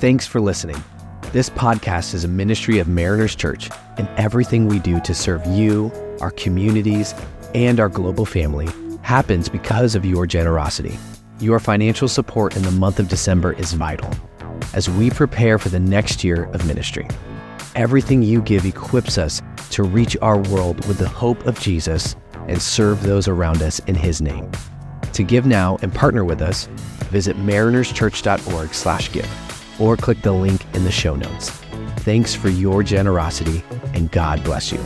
Thanks for listening. This podcast is a ministry of Mariners Church, and everything we do to serve you, our communities, and our global family happens because of your generosity. Your financial support in the month of December is vital as we prepare for the next year of ministry. Everything you give equips us to reach our world with the hope of Jesus and serve those around us in his name. To give now and partner with us, visit marinerschurch.org/give or click the link in the show notes. Thanks for your generosity and God bless you.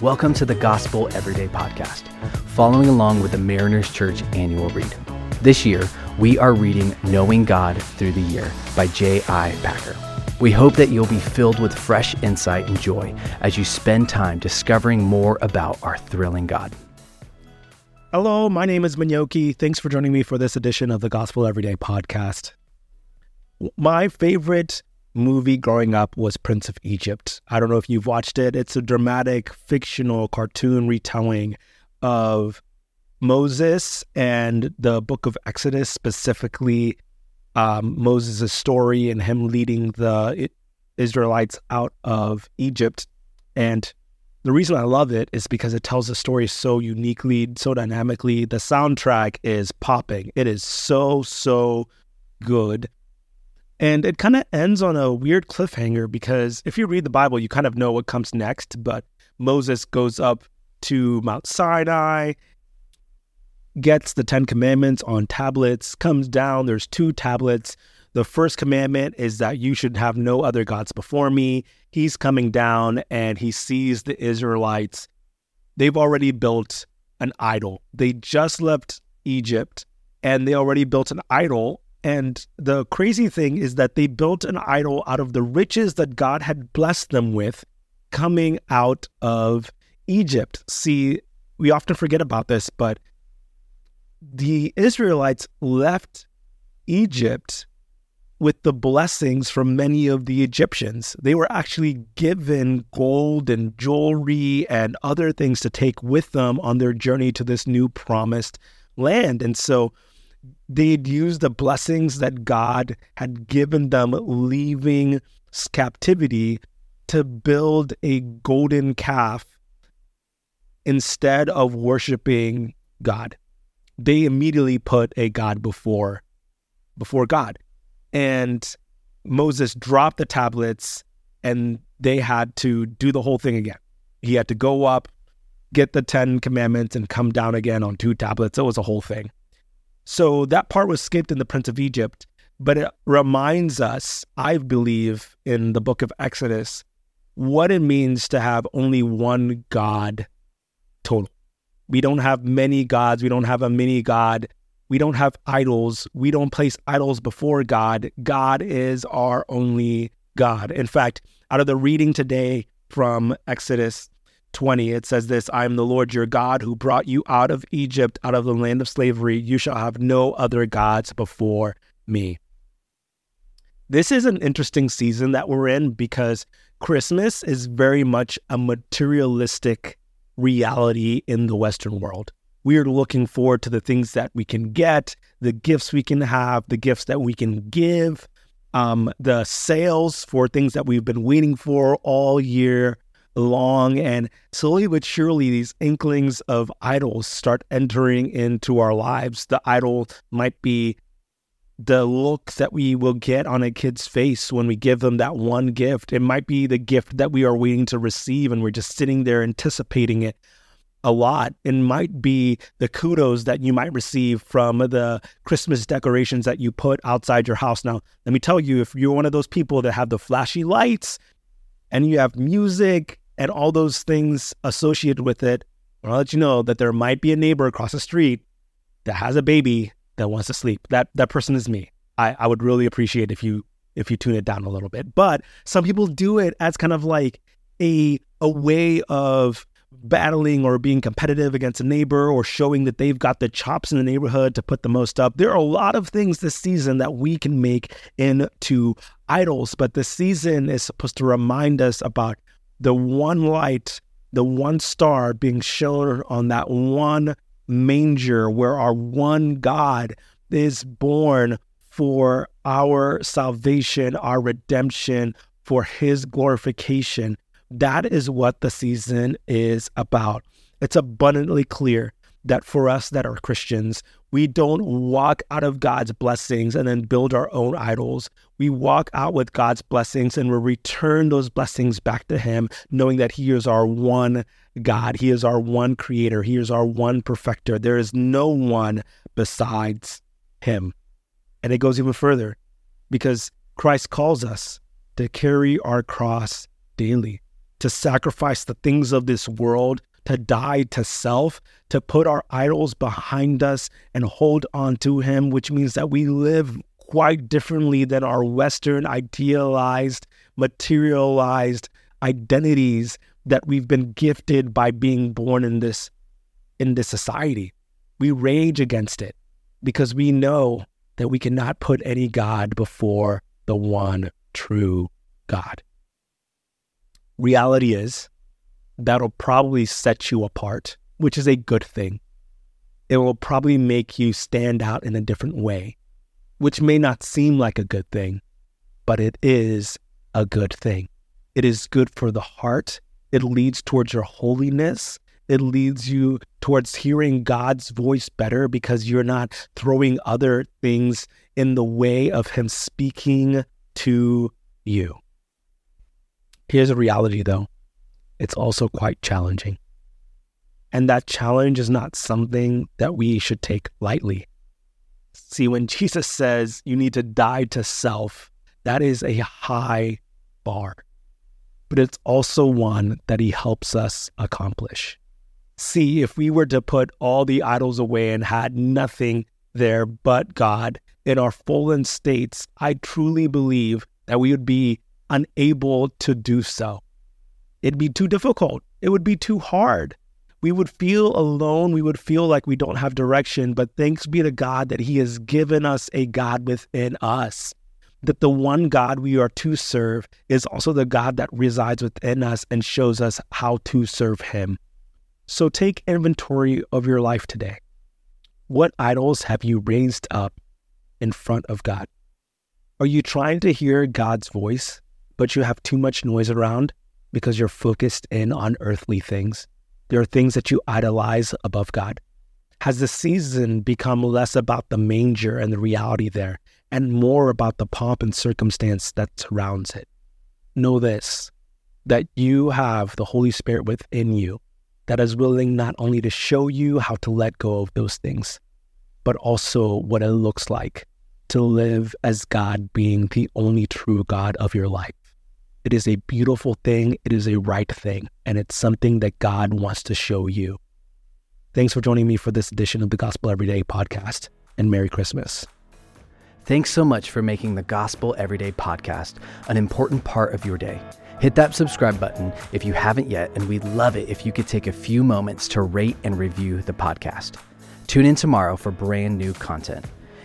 Welcome to the Gospel Everyday podcast, following along with the Mariners Church annual read. This year, we are reading Knowing God Through the Year by J.I. Packer. We hope that you'll be filled with fresh insight and joy as you spend time discovering more about our thrilling God. Hello, my name is Manyoki. Thanks for joining me for this edition of the Gospel Everyday podcast. My favorite movie growing up was Prince of Egypt. I don't know if you've watched it. It's a dramatic, fictional cartoon retelling of Moses and the book of Exodus, specifically um, Moses' story and him leading the Israelites out of Egypt. And the reason I love it is because it tells the story so uniquely, so dynamically. The soundtrack is popping. It is so, so good. And it kind of ends on a weird cliffhanger because if you read the Bible, you kind of know what comes next. But Moses goes up to Mount Sinai, gets the Ten Commandments on tablets, comes down. There's two tablets. The first commandment is that you should have no other gods before me. He's coming down and he sees the Israelites. They've already built an idol. They just left Egypt and they already built an idol. And the crazy thing is that they built an idol out of the riches that God had blessed them with coming out of Egypt. See, we often forget about this, but the Israelites left Egypt with the blessings from many of the Egyptians. They were actually given gold and jewelry and other things to take with them on their journey to this new promised land. And so they'd use the blessings that God had given them leaving captivity to build a golden calf instead of worshiping God they immediately put a god before before God. And Moses dropped the tablets and they had to do the whole thing again. He had to go up, get the 10 commandments and come down again on two tablets. It was a whole thing. So that part was skipped in the Prince of Egypt, but it reminds us, I believe, in the book of Exodus, what it means to have only one God total. We don't have many gods. We don't have a mini God. We don't have idols. We don't place idols before God. God is our only God. In fact, out of the reading today from Exodus 20, it says this I am the Lord your God who brought you out of Egypt, out of the land of slavery. You shall have no other gods before me. This is an interesting season that we're in because Christmas is very much a materialistic reality in the Western world. We are looking forward to the things that we can get, the gifts we can have, the gifts that we can give, um, the sales for things that we've been waiting for all year long. And slowly but surely, these inklings of idols start entering into our lives. The idol might be the look that we will get on a kid's face when we give them that one gift. It might be the gift that we are waiting to receive and we're just sitting there anticipating it a lot. It might be the kudos that you might receive from the Christmas decorations that you put outside your house. Now, let me tell you, if you're one of those people that have the flashy lights and you have music and all those things associated with it, I'll let you know that there might be a neighbor across the street that has a baby that wants to sleep. That that person is me. I, I would really appreciate if you if you tune it down a little bit. But some people do it as kind of like a a way of battling or being competitive against a neighbor or showing that they've got the chops in the neighborhood to put the most up. There are a lot of things this season that we can make into idols, but the season is supposed to remind us about the one light, the one star being shown on that one manger where our one God is born for our salvation, our redemption, for his glorification. That is what the season is about. It's abundantly clear that for us that are Christians, we don't walk out of God's blessings and then build our own idols. We walk out with God's blessings and we return those blessings back to Him, knowing that He is our one God. He is our one creator. He is our one perfecter. There is no one besides Him. And it goes even further because Christ calls us to carry our cross daily, to sacrifice the things of this world to die to self, to put our idols behind us and hold on to Him, which means that we live quite differently than our Western idealized, materialized identities that we've been gifted by being born in this in this society. We rage against it because we know that we cannot put any God before the one true God. Reality is that'll probably set you apart, which is a good thing. It will probably make you stand out in a different way, which may not seem like a good thing, but it is a good thing. It is good for the heart. It leads towards your holiness. It leads you towards hearing God's voice better because you're not throwing other things in the way of Him speaking to you. Here's a reality though it's also quite challenging. And that challenge is not something that we should take lightly. See, when Jesus says you need to die to self, that is a high bar, but it's also one that he helps us accomplish. See, if we were to put all the idols away and had nothing there but God in our fallen states, I truly believe that we would be unable to do so. It'd be too difficult. It would be too hard. We would feel alone. We would feel like we don't have direction. But thanks be to God that He has given us a God within us. That the one God we are to serve is also the God that resides within us and shows us how to serve Him. So take inventory of your life today. What idols have you raised up in front of God? Are you trying to hear God's voice, but you have too much noise around? Because you're focused in on earthly things. There are things that you idolize above God. Has the season become less about the manger and the reality there and more about the pomp and circumstance that surrounds it? Know this that you have the Holy Spirit within you that is willing not only to show you how to let go of those things, but also what it looks like to live as God being the only true God of your life. It is a beautiful thing. It is a right thing. And it's something that God wants to show you. Thanks for joining me for this edition of the Gospel Everyday podcast. And Merry Christmas. Thanks so much for making the Gospel Everyday podcast an important part of your day. Hit that subscribe button if you haven't yet, and we'd love it if you could take a few moments to rate and review the podcast. Tune in tomorrow for brand new content.